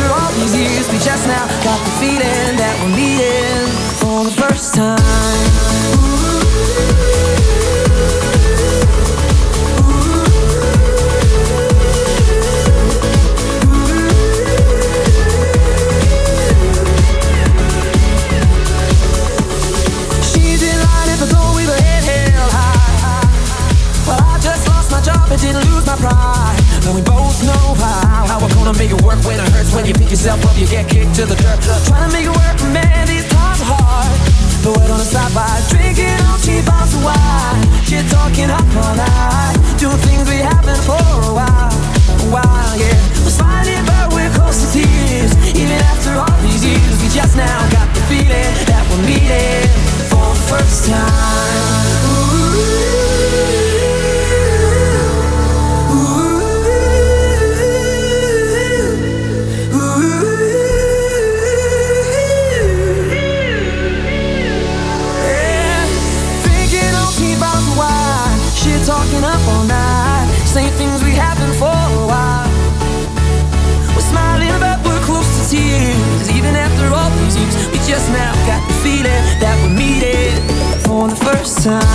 After all these years, we just now got the feeling that we're meeting for the first time. Ooh. didn't lose my pride, and we both know why to make it work when it hurts When you pick yourself up, you get kicked to the curb. Tryna make it work, man, these times are hard. But we're gonna stop by Drinking on cheap bottles of wine. Shit talking up all night Doing things we haven't for a while. A while, yeah. We're smiling, but we're close to tears. Even after all these years We just now got the feeling That we're meeting For the first time. just now got the feeling that we're meeting for the first time.